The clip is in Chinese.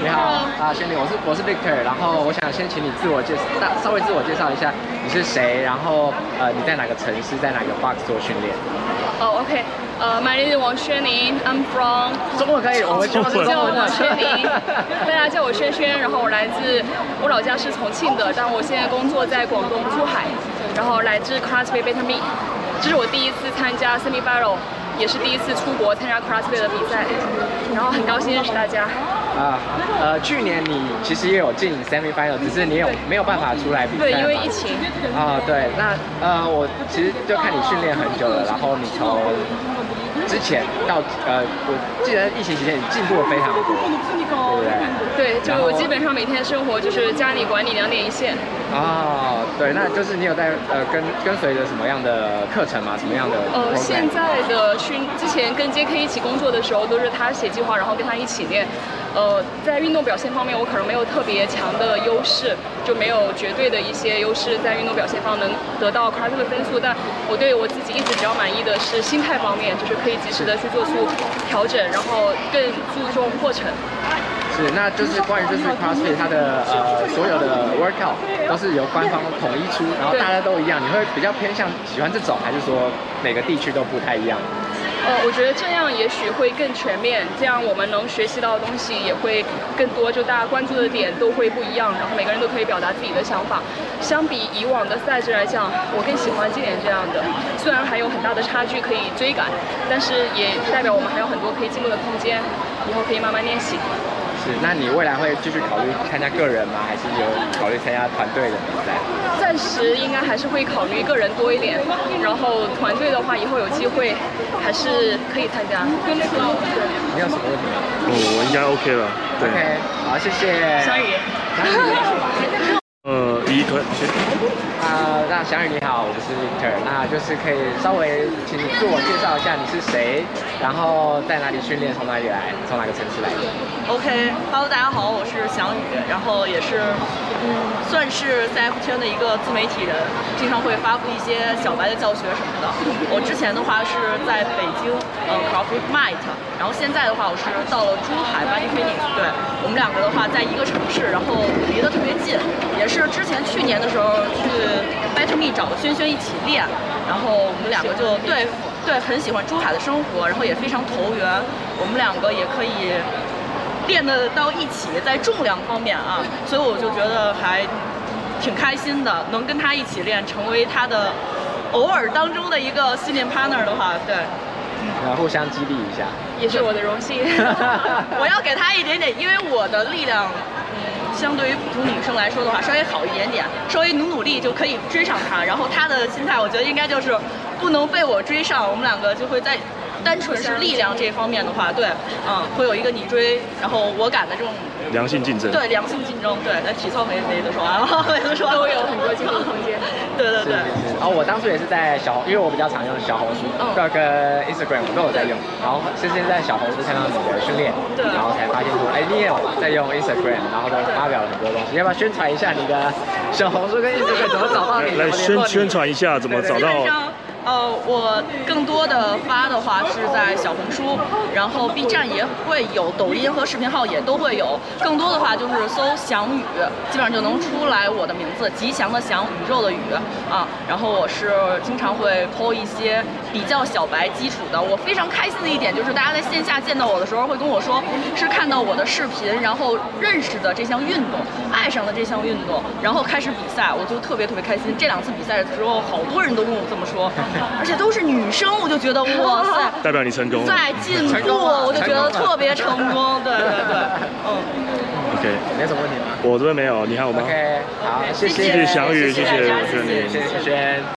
你好。啊，轩宁，我是我是 Victor，然后我想先请你自我介绍，大稍微自我介绍一下你是谁，然后呃你在哪个城市，在哪个 box 做训练？哦、oh,，OK，呃、uh,，My name is 王轩宁，I'm from 中文可以，我们叫我王轩宁，大家叫我轩轩，然后我来自我老家是重庆的，但我现在工作在广东珠海，然后来自 CrossFit Better Me，这是我第一次参加 Semi Battle。也是第一次出国参加 CrossFit 的比赛，然后很高兴认识大家。啊，呃，去年你其实也有进 Semi Final，只是你有没有办法出来比赛？对，因为疫情。啊，对，那呃，我其实就看你训练很久了，然后你从之前到呃，我记得疫情期间你进步了非常多，对不对？对，就我基本上每天生活就是家里管理两点一线。哦，对，那就是你有在呃跟跟随着什么样的课程吗？什么样的？呃，现在的训之前跟 JK 一起工作的时候，都是他写计划，然后跟他一起练。呃，在运动表现方面，我可能没有特别强的优势，就没有绝对的一些优势在运动表现方能得到 CrossFit 的分数。但我对我自己一直比较满意的是心态方面，就是可以及时的去做出调整，然后更注重过程。是，那就是关于就是 CrossFit 它的呃所有的 workout 都是由官方统一出，然后大家都一样。你会比较偏向喜欢这种，还是说每个地区都不太一样？呃，我觉得这样也许会更全面，这样我们能学习到的东西也会更多，就大家关注的点都会不一样，然后每个人都可以表达自己的想法。相比以往的赛制来讲，我更喜欢今年这样的，虽然还有很大的差距可以追赶，但是也代表我们还有很多可以进步的空间，以后可以慢慢练习。是，那你未来会继续考虑参加个人吗？还是有考虑参加团队的比赛？暂时应该还是会考虑个人多一点，然后团队的话，以后有机会还是可以参加。对。你有什么问题吗？哦，我应该 OK 了。对。OK，好，谢谢。小雨。呃，一个。啊，那翔宇你好，我是 Victor，那就是可以稍微请你自我介绍一下你是谁，然后在哪里训练，从哪里来，从哪个城市来的？OK，Hello，大家好，我是翔宇，然后也是嗯，算是 CF 圈的一个自媒体人，经常会发布一些小白的教学什么的。我之前的话是在北京，嗯，CrossFit Might，然后现在的话我是到了珠海 Body Fitness，对，我们两个的话在一个城市，然后离得特别近，也是之前去年的时候去。Better Me 找了轩轩一起练，然后我们两个就对对很喜欢珠海的生活，然后也非常投缘，我们两个也可以练得到一起，在重量方面啊，所以我就觉得还挺开心的，能跟他一起练，成为他的偶尔当中的一个训练 partner 的话，对，嗯，互相激励一下，也是我的荣幸，我要给他一点点，因为我的力量。相对于普通女生来说的话，稍微好一点点，稍微努努力就可以追上她。然后她的心态，我觉得应该就是不能被我追上，我们两个就会在单纯是力量这方面的话，对，嗯，会有一个你追，然后我赶的这种。良性竞争，对良性竞争，对，那体操没没得说完了，没得说完了，都有很多进步空间。对对对。然后我当初也是在小，因为我比较常用小红书，对、嗯，跟 Instagram 我都有在用。然后是先在小红书看到你的训练，对，然后才发现说，哎，你也有在用 Instagram，然后在发表了很多东西。要不要宣传一下你的小红书跟 Instagram 怎么找到你？来宣宣传一下怎么找到？呃，我更多的发的话是在小红书，然后 B 站也会有，抖音和视频号也都会有。更多的话就是搜翔宇，基本上就能出来我的名字，吉祥的祥，宇宙的宇啊。然后我是经常会 po 一些比较小白基础的。我非常开心的一点就是大家在线下见到我的时候会跟我说，是看到我的视频，然后认识的这项运动，爱上了这项运动，然后开始比赛，我就特别特别开心。这两次比赛的时候，好多人都跟我这么说。而且都是女生，我就觉得哇塞，代表你成功了，在进步，我就觉得特别成功，对对对，嗯。OK，没什么问题吗？我这边没有，你还有吗？OK，好，谢谢，谢谢翔宇，谢谢谢谢，谢谢轩。